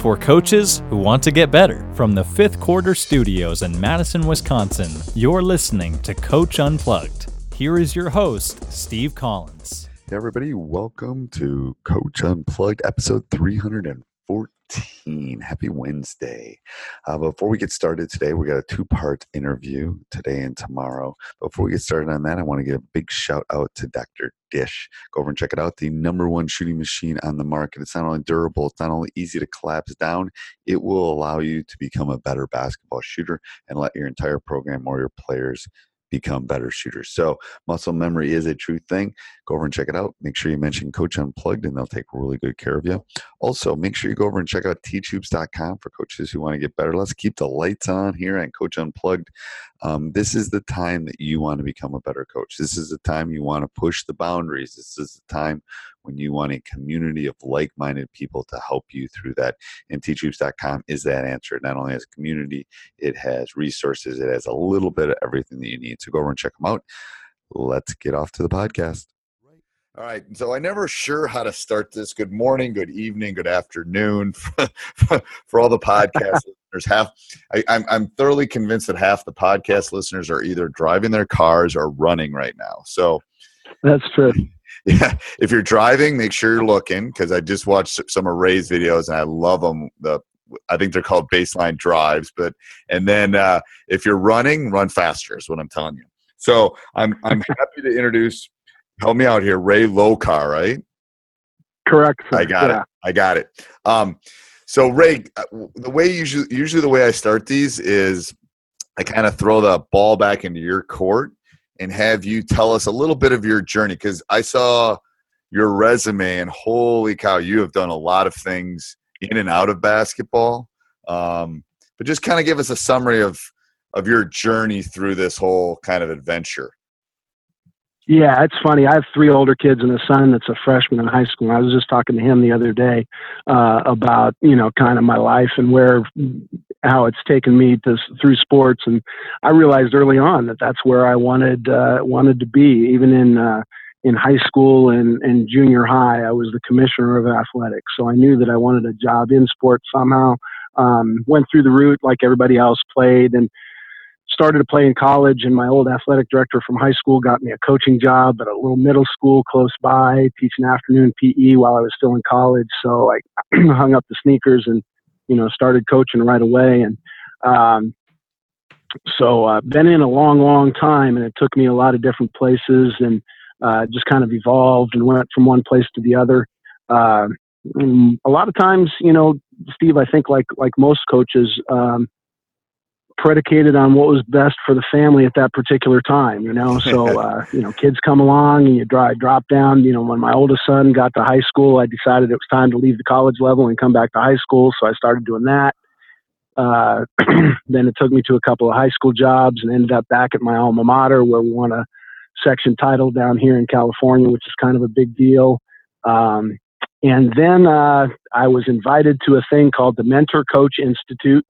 for coaches who want to get better. From the fifth quarter studios in Madison, Wisconsin, you're listening to Coach Unplugged. Here is your host, Steve Collins. Hey everybody, welcome to Coach Unplugged, episode 314. Happy Wednesday. Uh, before we get started today, we got a two part interview today and tomorrow. Before we get started on that, I want to give a big shout out to Dr. Dish. Go over and check it out. The number one shooting machine on the market. It's not only durable, it's not only easy to collapse down, it will allow you to become a better basketball shooter and let your entire program or your players become better shooters. So muscle memory is a true thing. Go over and check it out. Make sure you mention Coach Unplugged and they'll take really good care of you. Also, make sure you go over and check out teachhoops.com for coaches who want to get better. Let's keep the lights on here at Coach Unplugged. Um, this is the time that you want to become a better coach. This is the time you want to push the boundaries. This is the time when you want a community of like-minded people to help you through that. And teachhoops.com is that answer. It not only has a community, it has resources, it has a little bit of everything that you need. So go over and check them out. Let's get off to the podcast. All right. So I never sure how to start this. Good morning, good evening, good afternoon for all the podcast listeners. Half, I, I'm I'm thoroughly convinced that half the podcast listeners are either driving their cars or running right now. So that's true. Yeah, if you're driving, make sure you're looking because I just watched some of Ray's videos and I love them. The I think they're called baseline drives, but and then uh, if you're running, run faster is what I'm telling you. So I'm I'm happy to introduce. Help me out here, Ray Lokar, right? Correct. I got yeah. it. I got it. Um, so Ray, uh, the way usually usually the way I start these is I kind of throw the ball back into your court and have you tell us a little bit of your journey because I saw your resume and holy cow, you have done a lot of things in and out of basketball. Um, but just kind of give us a summary of of your journey through this whole kind of adventure. Yeah, it's funny. I have three older kids and a son that's a freshman in high school. I was just talking to him the other day uh, about you know kind of my life and where how it's taken me to through sports, and I realized early on that that's where I wanted uh, wanted to be. Even in uh, in high school and, and junior high, I was the commissioner of athletics, so I knew that I wanted a job in sports somehow. Um, went through the route like everybody else played, and started to play in college. And my old athletic director from high school got me a coaching job at a little middle school close by, teaching afternoon PE while I was still in college. So I hung up the sneakers and you know, started coaching right away. And um, so uh, been in a long, long time, and it took me a lot of different places, and uh, just kind of evolved and went from one place to the other. Uh, a lot of times, you know, Steve, I think like like most coaches, um, predicated on what was best for the family at that particular time, you know. So, uh, you know, kids come along and you drop, drop down. You know, when my oldest son got to high school, I decided it was time to leave the college level and come back to high school. So I started doing that. Uh, then it took me to a couple of high school jobs and ended up back at my alma mater where we won a section title down here in California, which is kind of a big deal. Um, and then uh, I was invited to a thing called the Mentor Coach Institute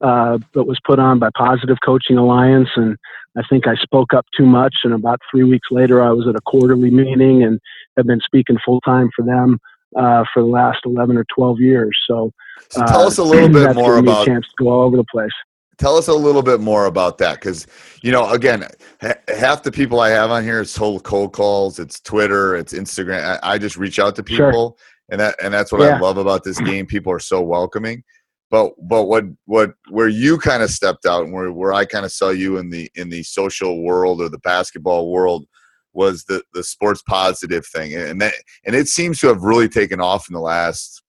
uh, that was put on by Positive Coaching Alliance. And I think I spoke up too much. And about three weeks later, I was at a quarterly meeting and have been speaking full time for them uh, for the last 11 or 12 years. So, so tell us a little bit more about a chance to go all over the place. Tell us a little bit more about that, because you know, again, ha- half the people I have on here it's whole cold calls, it's Twitter, it's Instagram. I, I just reach out to people, sure. and that and that's what yeah. I love about this game. People are so welcoming. But but what what where you kind of stepped out and where where I kind of saw you in the in the social world or the basketball world was the the sports positive thing, and that and it seems to have really taken off in the last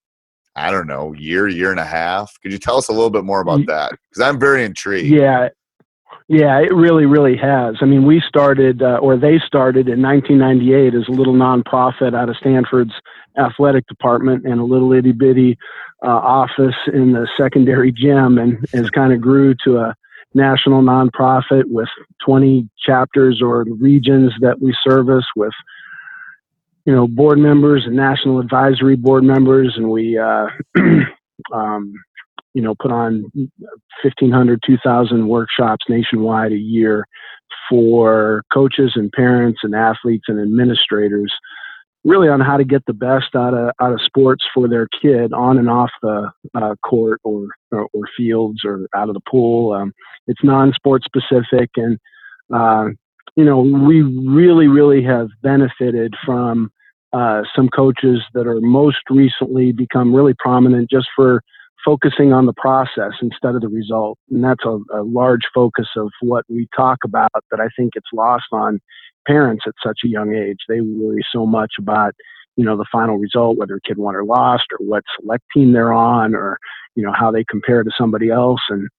I don't know, year, year and a half. Could you tell us a little bit more about that? Because I'm very intrigued. Yeah. Yeah, it really, really has. I mean, we started, uh, or they started in 1998 as a little nonprofit out of Stanford's athletic department and a little itty bitty uh, office in the secondary gym, and has kind of grew to a national nonprofit with 20 chapters or regions that we service with you know board members and national advisory board members, and we uh, um, you know put on 1,500, 2,000 workshops nationwide a year for coaches and parents and athletes and administrators really on how to get the best out of out of sports for their kid on and off the uh, court or, or, or fields or out of the pool. Um, it's non-sport specific, and uh, you know we really really have benefited from uh, some coaches that are most recently become really prominent just for focusing on the process instead of the result. And that's a, a, large focus of what we talk about that I think it's lost on parents at such a young age. They worry so much about, you know, the final result, whether a kid won or lost or what select team they're on or, you know, how they compare to somebody else. And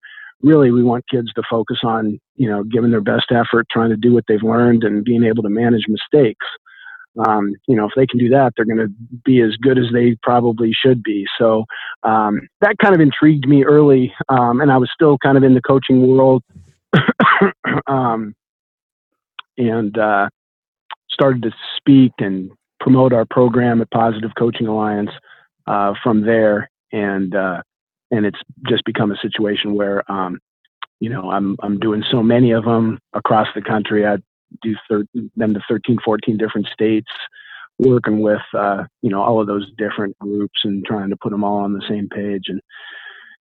really we want kids to focus on, you know, giving their best effort, trying to do what they've learned and being able to manage mistakes um, you know, if they can do that, they're going to be as good as they probably should be. So um, that kind of intrigued me early, um, and I was still kind of in the coaching world, um, and uh, started to speak and promote our program at Positive Coaching Alliance uh, from there, and uh, and it's just become a situation where. Um, you know, I'm I'm doing so many of them across the country. I do thir- them to 13, 14 different states, working with uh, you know all of those different groups and trying to put them all on the same page and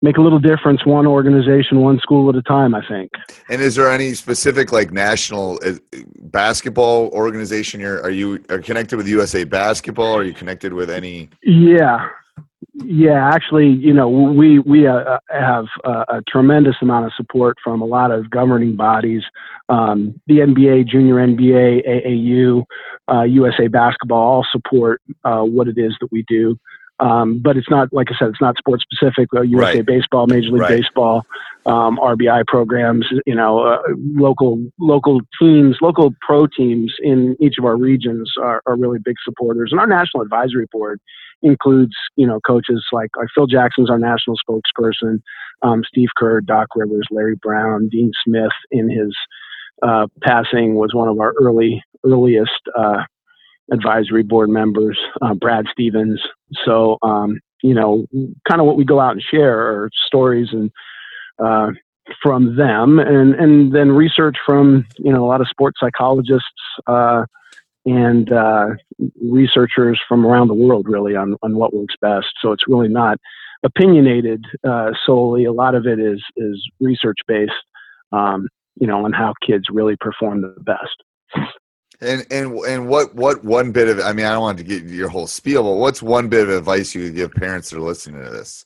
make a little difference one organization one school at a time i think. And is there any specific like national uh, basketball organization you're are you are connected with usa basketball? Are you connected with any yeah yeah, actually, you know, we we uh, uh, have a, a, tremendous amount of support from a lot of governing bodies, um, the NBA, Junior NBA, AAU, uh, USA Basketball, all support uh, what it is that we do. Um, but it's not, like I said, it's not sports specific. USA right. Baseball, Major League right. Baseball, um, RBI programs, you know, uh, local local teams, local pro teams in each of our regions are, are really big supporters, and our national advisory board includes you know coaches like, Phil Jackson's our national spokesperson, um, Steve Kerr, Doc Rivers, Larry Brown, Dean Smith in his uh, passing was one of our early earliest uh, advisory board members, uh, Brad Stevens. So um, you know, kind of what we go out and share are stories and uh, from them, and and then research from you know a lot of sports psychologists uh, and uh, researchers from around the world really on, on what works best. So it's really not opinionated uh, solely. A lot of it is is research based, um, you know, on how kids really perform the best. And and and what what one bit of I mean I don't want to get your whole spiel, but what's one bit of advice you would give parents that are listening to this?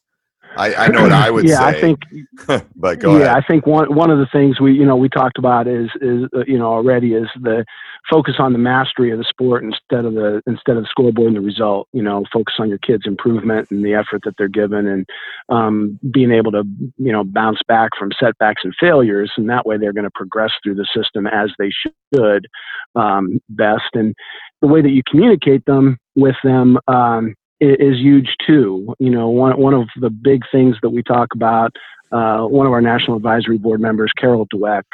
I, I know what I would yeah, say. I think. but go yeah, ahead. I think one one of the things we you know we talked about is is uh, you know already is the focus on the mastery of the sport instead of the instead of the scoreboard and the result. You know, focus on your kids' improvement and the effort that they're given, and um, being able to you know bounce back from setbacks and failures, and that way they're going to progress through the system as they should um, best. And the way that you communicate them with them. Um, is huge too. You know, one one of the big things that we talk about. Uh, one of our national advisory board members, Carol Dweck,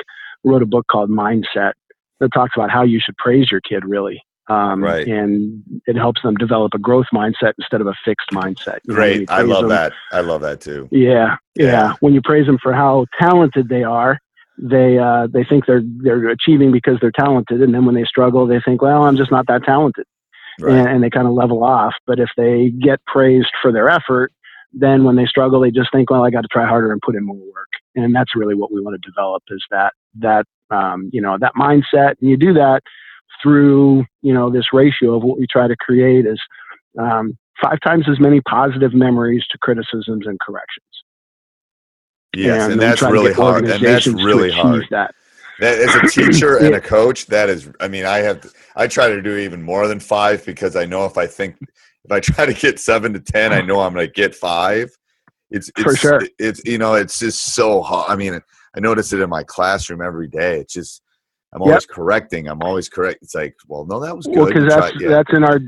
wrote a book called Mindset that talks about how you should praise your kid really. Um, Right. And it helps them develop a growth mindset instead of a fixed mindset. You Great. I love them- that. I love that too. Yeah, yeah, Yeah. When you praise them for how talented they are, they uh, they think they're they're achieving because they're talented, and then when they struggle, they think, well, I'm just not that talented, Right. and, and they kind of level off. But if they get praised for their effort, then when they struggle, they just think, well, I got to try harder and put in more work, and that's really what we want to develop is that that um, you know that mindset, and you do that through you know this ratio of what we try to create is um, five times as many positive memories to criticisms and corrections. Yes, and we that's really hard. And that's really hard. That. That, as a teacher and a coach, that is. I mean, I have. I try to do even more than five because I know if I think if I try to get seven to ten, I know I'm going to get five. It's, it's For sure. It's you know, it's just so hard. I mean, I notice it in my classroom every day. It's just. I'm Yep. always correcting. I'm always correct. It's like, well, no, that was good. Well, because that's yeah. that's in our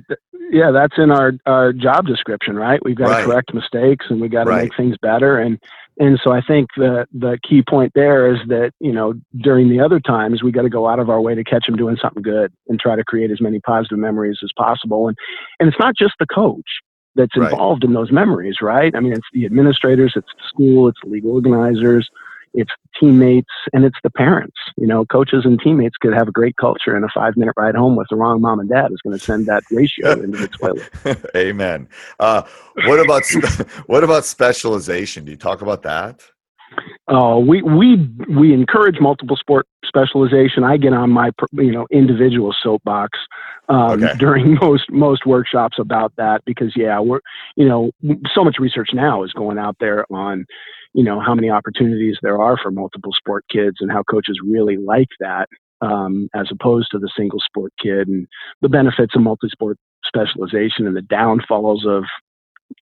yeah that's in our our job description, right? We've got Right. to correct mistakes and we got to Right. make things better, and and so I think the the key point there is that you know during the other times we got to go out of our way to catch them doing something good and try to create as many positive memories as possible, and and it's not just the coach that's Right. involved in those memories, right? I mean, it's the administrators, it's the school, it's the league organizers, it's teammates, and it's the parents. You know, coaches and teammates could have a great culture, and a five minute ride home with the wrong mom and dad is going to send that ratio into the toilet. Amen. Uh, what about what about specialization? Do you talk about that? Oh, we we we encourage multiple sport specialization. I get on my you know individual soapbox um, Okay. during most most workshops about that because yeah, we're you know so much research now is going out there on you know how many opportunities there are for multiple sport kids and how coaches really like that um, as opposed to the single sport kid and the benefits of multi sport specialization and the downfalls of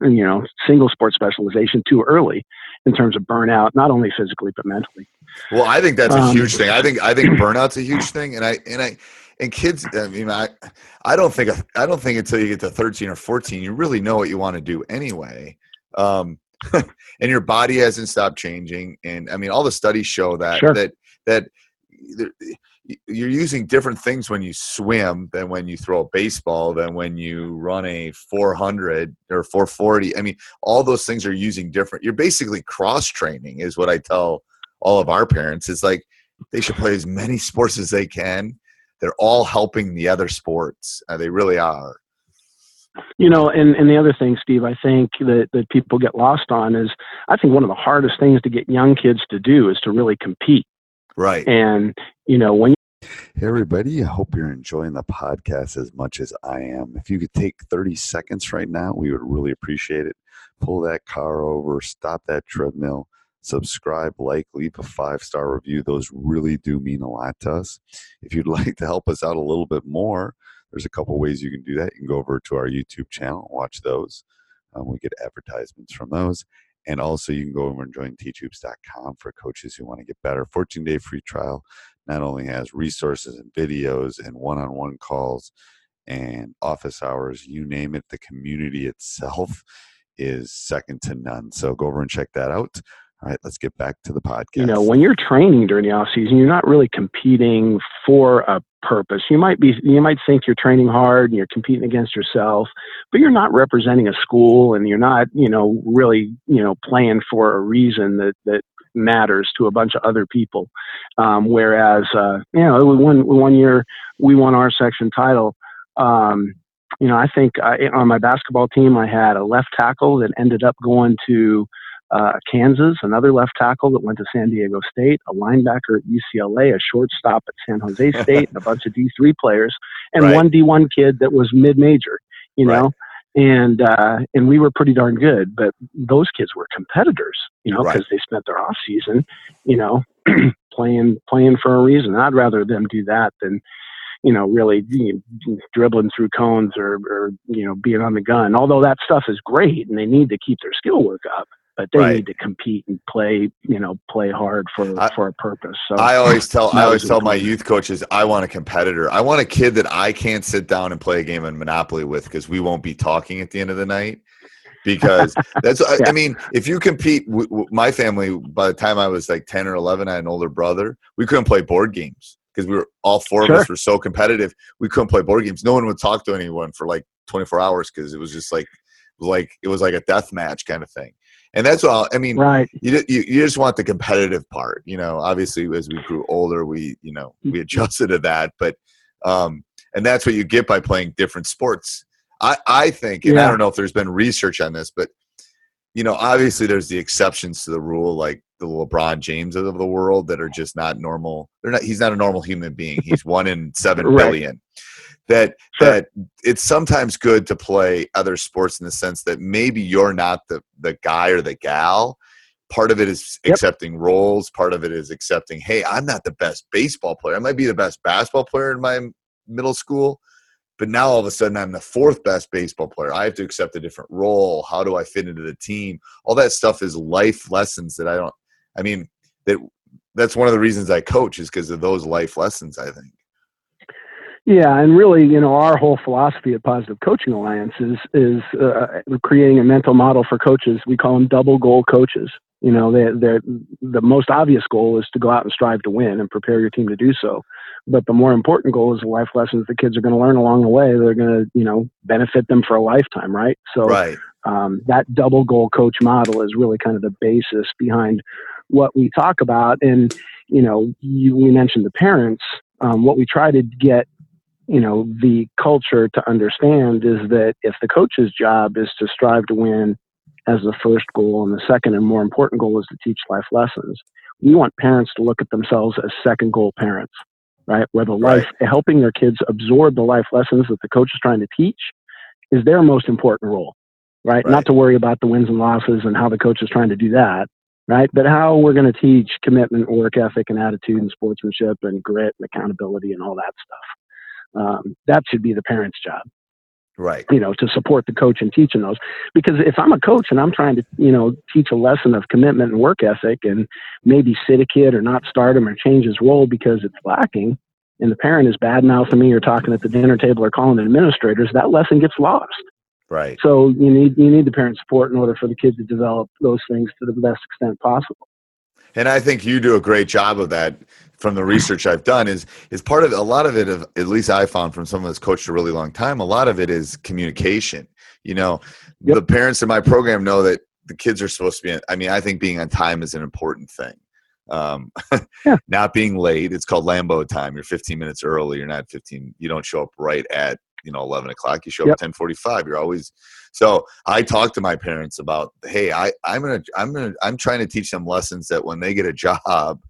you know single sport specialization too early in terms of burnout, not only physically but mentally. Well, I think that's a Um, huge thing. I think I think burnout's a huge thing, and I and I and kids. I mean, I I don't think I don't think until you get to thirteen or fourteen, you really know what you want to do anyway. Um, and your body hasn't stopped changing, and I mean, all the studies show that Sure. that that you're using different things when you swim than when you throw a baseball than when you run a 400 or 440 i mean all those things are using different you're basically cross training is what i tell all of our parents. Is like they should play as many sports as they can. They're all helping the other sports. Uh, they really are You know, and, and the other thing, Steve, I think that, that people get lost on is I think one of the hardest things to get young kids to do is to really compete. right And, you know, when Hey, everybody. I hope you're enjoying the podcast as much as I am. If you could take 30 seconds right now, we would really appreciate it. Pull that car over, stop that treadmill, subscribe, like, leave a five star review. Those really do mean a lot to us. If you'd like to help us out a little bit more, there's a couple ways you can do that. You can go over to our YouTube channel watch those. Um, we get advertisements from those. And also, you can go over and join teachhoops.com for coaches who want to get better. 14 day free trial not only has resources and videos and one-on-one calls and office hours you name it the community itself is second to none so go over and check that out all right let's get back to the podcast you know when you're training during the off season you're not really competing for a purpose. You might be you might think you're training hard and you're competing against yourself but you're not representing a school and you're not you know really you know playing for a reason that that matters to a bunch of other people. Um, whereas uh, you know one one year we won our section title. Um, you know i think I, on my basketball team i had a left tackle that ended up going to uh, Kansas, another left tackle that went to San Diego State, a linebacker at UCLA, a shortstop at San Jose State, and a bunch of D3 players, and Right. one D1 kid that was mid-major, you Right. know. And uh, and we were pretty darn good, but those kids were competitors, you know, Right. because they spent their off season, you know, playing playing for a reason. I'd rather them do that than you know, really you know, dribbling through cones or, or, you know, being on the gun. Although that stuff is great and they need to keep their skill work up, but they Right. need to compete and play, you know, play hard for, I- for a purpose. So I always tell I always tell my youth coaches I want a competitor. I want a kid that I can't sit down and play a game of Monopoly with because we won't be talking at the end of the night. Because that's I, I mean, if you compete, w- w- my family by the time I was like ten or eleven, I had an older brother. We couldn't play board games because we were all four Sure. of us were so competitive. We couldn't play board games. No one would talk to anyone for like 24 hours because it was just like like it was like a death match kind of thing. And that's all. I mean, Right. you, you you just want the competitive part you know obviously as we grew older we you know we adjusted to that but um and that's what you get by playing different sports i i think and i don't know if there's been research on this but you know obviously there's the exceptions to the rule like the lebron james of the world that are just not normal they're not he's not a normal human being he's one in seven Right. billion. That Sure. that it's sometimes good to play other sports in the sense that maybe you're not the the guy or the gal. Part of it is Yep. accepting roles. Part of it is accepting hey i'm not the best baseball player. I might be the best basketball player in my middle school but now all of a sudden i'm the fourth best baseball player. I have to accept a different role. How do i fit into the team? All that stuff is life lessons that i don't i mean that that's one of the reasons i coach is because of those life lessons i think Yeah, and really, you know, our whole philosophy at Positive Coaching Alliance is is uh, creating a mental model for coaches. We call them double goal coaches. You know, they they're the most obvious goal is to go out and strive to win and prepare your team to do so. But the more important goal is the life lessons the kids are going to learn along the way. They're going to, you know, benefit them for a lifetime, right? So right um, that double goal coach model is really kind of the basis behind what we talk about. And you know, you, we mentioned the parents. Um, what we try to get, you know, the culture to understand is that if the coach's job is to strive to win as the first goal, and the second and more important goal is to teach life lessons, we want parents to look at themselves as second goal parents, right? Where the life helping their kids absorb the life lessons that the coach is trying to teach is their most important role right? Right. Not to worry about the wins and losses and how the coach is trying to do that, right? But how we're going to teach commitment, work ethic, and attitude, and sportsmanship, and grit, and accountability, and all that stuff. Um, that should be the parent's job, right you know, to support the coach in teaching those. Because if I'm a coach and I'm trying to, you know, teach a lesson of commitment and work ethic, and maybe sit a kid or not start him or change his role because it's lacking. And the parent is bad mouthing me or talking at the dinner table or calling the administrators, that lesson gets lost. right So you need you need the parent support in order for the kid to develop those things to the best extent possible. and i think you do a great job of that from the research i've done is is part of a lot of it of at least i found from someone that's coached a really long time a lot of it is communication you know Yep. the parents in my program know that the kids are supposed to be i mean i think being on time is an important thing um Yeah. not being late it's called lambo time you're 15 minutes early you're not 15 you don't show up right at you know 11 o'clock you show Yep. up at 10:45 you're always so i talk to my parents about hey i i'm gonna i'm gonna i'm trying to teach them lessons that when they get a job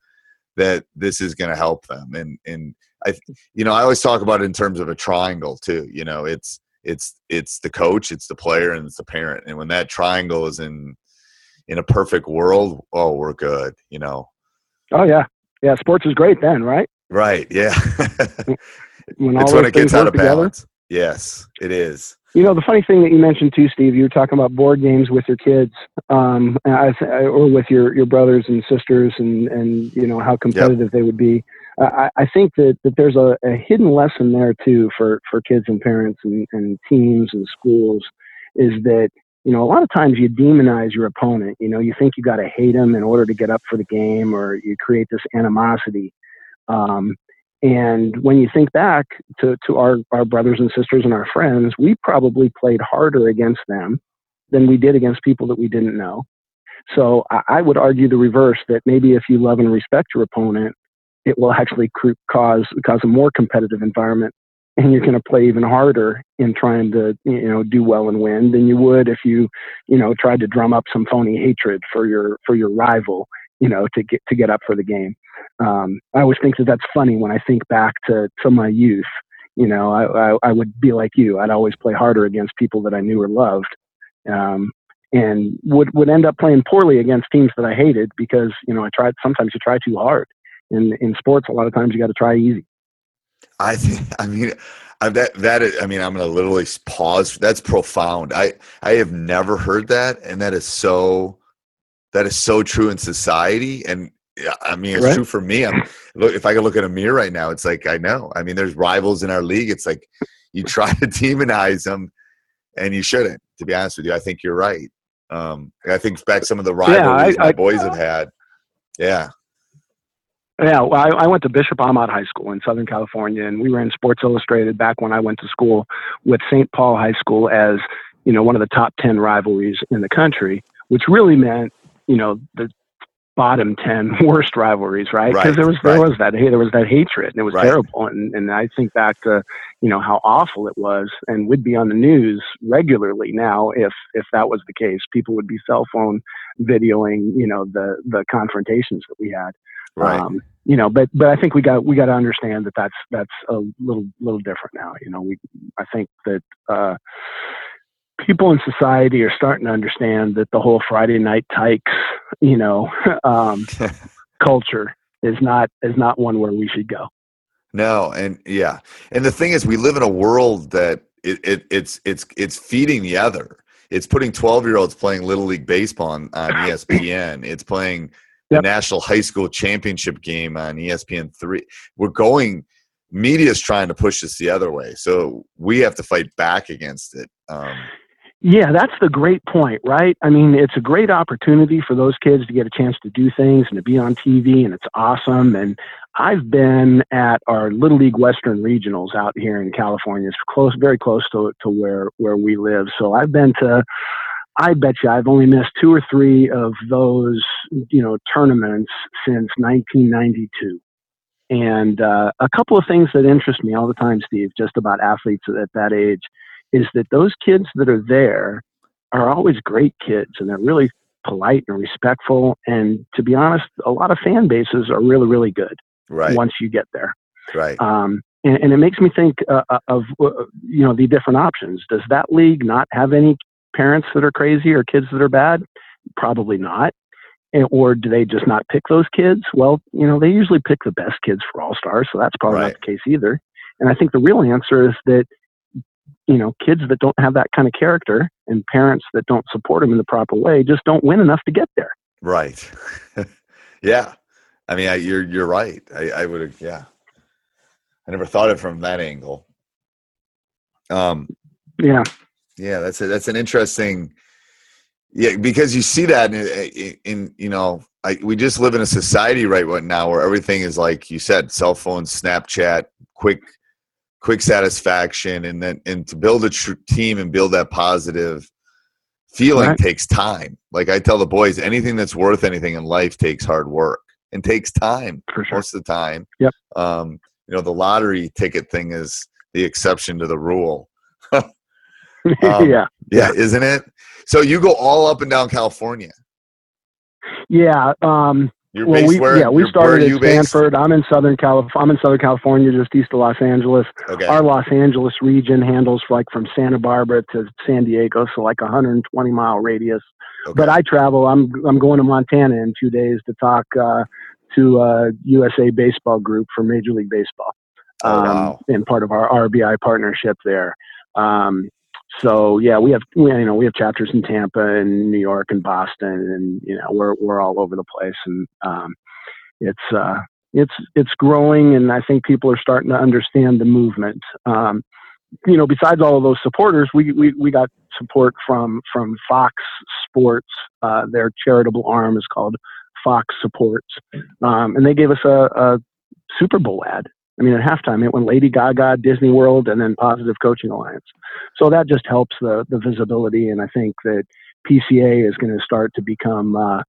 that this is gonna help them and and i you know i always talk about it in terms of a triangle too you know it's it's it's the coach it's the player and it's the parent and when that triangle is in in a perfect world oh we're good you know Oh yeah, yeah. Sports is great then, right? right yeah When it's when it gets out of together. balance yes it is You know, the funny thing that you mentioned too, Steve, you were talking about board games with your kids, um, I, or with your, your brothers and sisters, and, and you know how competitive they would be. I, I think that, that there's a, a hidden lesson there too for, for kids and parents and, and teams and schools, is that you know a lot of times you demonize your opponent. You know, you think you got to hate them in order to get up for the game, or you create this animosity. Um, and when you think back to, to our, our brothers and sisters and our friends, we probably played harder against them than we did against people that we didn't know. So I, I would argue the reverse that maybe if you love and respect your opponent, it will actually cause cause a more competitive environment, and you're going to play even harder in trying to you know do well and win than you would if you you know tried to drum up some phony hatred for your for your rival you know to get to get up for the game um, I always think that that's funny when I think back to, to my youth. You know, I, I, I would be like you. I'd always play harder against people that I knew or loved, um, and would would end up playing poorly against teams that I hated because you know I tried. Sometimes you try too hard. In in sports, a lot of times you got to try easy. I think. I mean, I, that that is, I mean, I'm going to literally pause. That's profound. I I have never heard that, and that is so. That is so true in society, and I mean, it's Right. true for me. I'm look if I could look at a mirror right now, it's like I know. I mean, there's rivals in our league. It's like you try to demonize them, and you shouldn't. To be honest with you, I think you're right. Um, I think back some of the Yeah, I- rivalries my I- boys have had. Yeah, Yeah, well, I, I went to Bishop Amat High School in Southern California, and we were in Sports Illustrated back when I went to school with St. Paul High School as you know one of the top ten rivalries in the country, which really meant you know the bottom 10 worst rivalries right because Right, there was there right. was that hey there was that hatred and it was Right. terrible and and i think back to you know how awful it was and would be on the news regularly now if if that was the case people would be cell phone videoing you know the the confrontations that we had Right. um, you know but but i think we got we got to understand that that's that's a little little different now you know we i think that uh people in society are starting to understand that the whole friday night tykes you know um culture is not is not one where we should go No, and yeah, and the thing is, we live in a world that it, it it's it's it's feeding the other. It's putting twelve year olds playing little league baseball on, on ESPN. It's playing the Yep. national high school championship game on ESPN three. We're going. media is trying to push us the other way, so we have to fight back against it. Um, Yeah, that's the great point, right? I mean, it's a great opportunity for those kids to get a chance to do things and to be on TV, and it's awesome. And I've been at our Little League Western regionals out here in California. It's close, very close to to where where we live. So I've been to. I bet you I've only missed two or three of those, you know, tournaments since 1992. And uh, a couple of things that interest me all the time, Steve, just about athletes at that age, is that those kids that are there are always great kids and they're really polite and respectful. And to be honest, a lot of fan bases are really, really good right, once you get there. right, Um, and, and it makes me think uh, uh, of uh, you know the different options. Does that league not have any parents that are crazy or kids that are bad? Probably not. And, or do they just not pick those kids? Well, you know they usually pick the best kids for all stars, so that's probably Right. not the case either. And I think the real answer is that you know kids that don't have that kind of character and parents that don't support them in the proper way just don't win enough to get there. right. yeah, I mean, I, you're you're right. I, I would have. Yeah, I never thought of it from that angle. Um, Yeah, Yeah, that's a, that's an interesting. Yeah, because you see that in, in, in you know, I, we just live in a society right now where everything is like you said, cell phone, Snapchat, quick, quick satisfaction, and then and to build a tr- team and build that positive feeling Right. takes time. Like I tell the boys, anything that's worth anything in life takes hard work and takes time for sure. most of the time. Yep. Um, you know, the lottery ticket thing is the exception to the rule. Um, yeah. Yeah, isn't it? So you go all up and down California. Yeah, um, You're well, we, where? yeah, we started at you based? Stanford. I'm in Southern Calif- I'm in Southern California, just east of Los Angeles. Okay. Our Los Angeles region handles like from Santa Barbara to San Diego, so like a 120 mile radius. okay. But I travel. I'm I'm going to Montana in two days to talk uh, to uh, USA Baseball Group for Major League Baseball. Oh, um, wow. And part of our RBI partnership there. Um, so yeah, we have we, you know we have chapters in Tampa and New York and Boston, and you know we're we're all over the place, and um, it's uh, it's it's growing, and I think people are starting to understand the movement. Um, you know, besides all of those supporters, we we, we got support from from Fox Sports. Uh, their charitable arm is called Fox Supports, um, and they gave us a, a Super Bowl ad. I mean, at halftime, it went Lady Gaga, Disney World, and then Positive Coaching Alliance. So that just helps the the visibility, and I think that PCA is going to start to become, uh,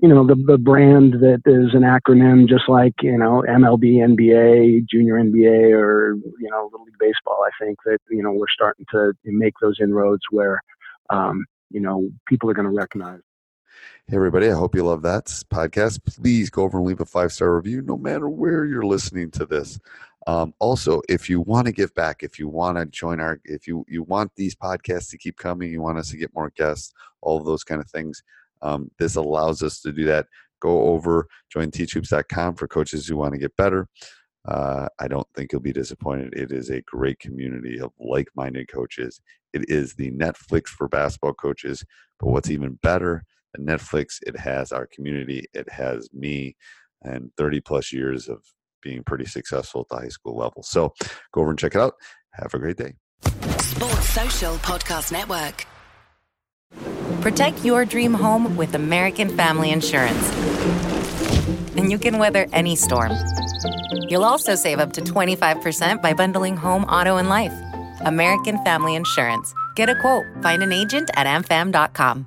you know, the the brand that is an acronym, just like you know MLB, NBA, Junior NBA, or you know Little League Baseball. I think that you know we're starting to make those inroads where, um, you know, people are going to recognize. Hey, everybody. I hope you love that podcast. Please go over and leave a five star review no matter where you're listening to this. Um, also, if you want to give back, if you want to join our, if you, you want these podcasts to keep coming, you want us to get more guests, all of those kind of things, um, this allows us to do that. Go over, join teachhoops.com for coaches who want to get better. Uh, I don't think you'll be disappointed. It is a great community of like minded coaches. It is the Netflix for basketball coaches. But what's even better, Netflix, it has our community, it has me, and 30 plus years of being pretty successful at the high school level. So go over and check it out. Have a great day. Sports Social Podcast Network. Protect your dream home with American Family Insurance. and you can weather any storm. You'll also save up to 25% by bundling home, auto, and life. American Family Insurance. Get a quote. Find an agent at amfam.com.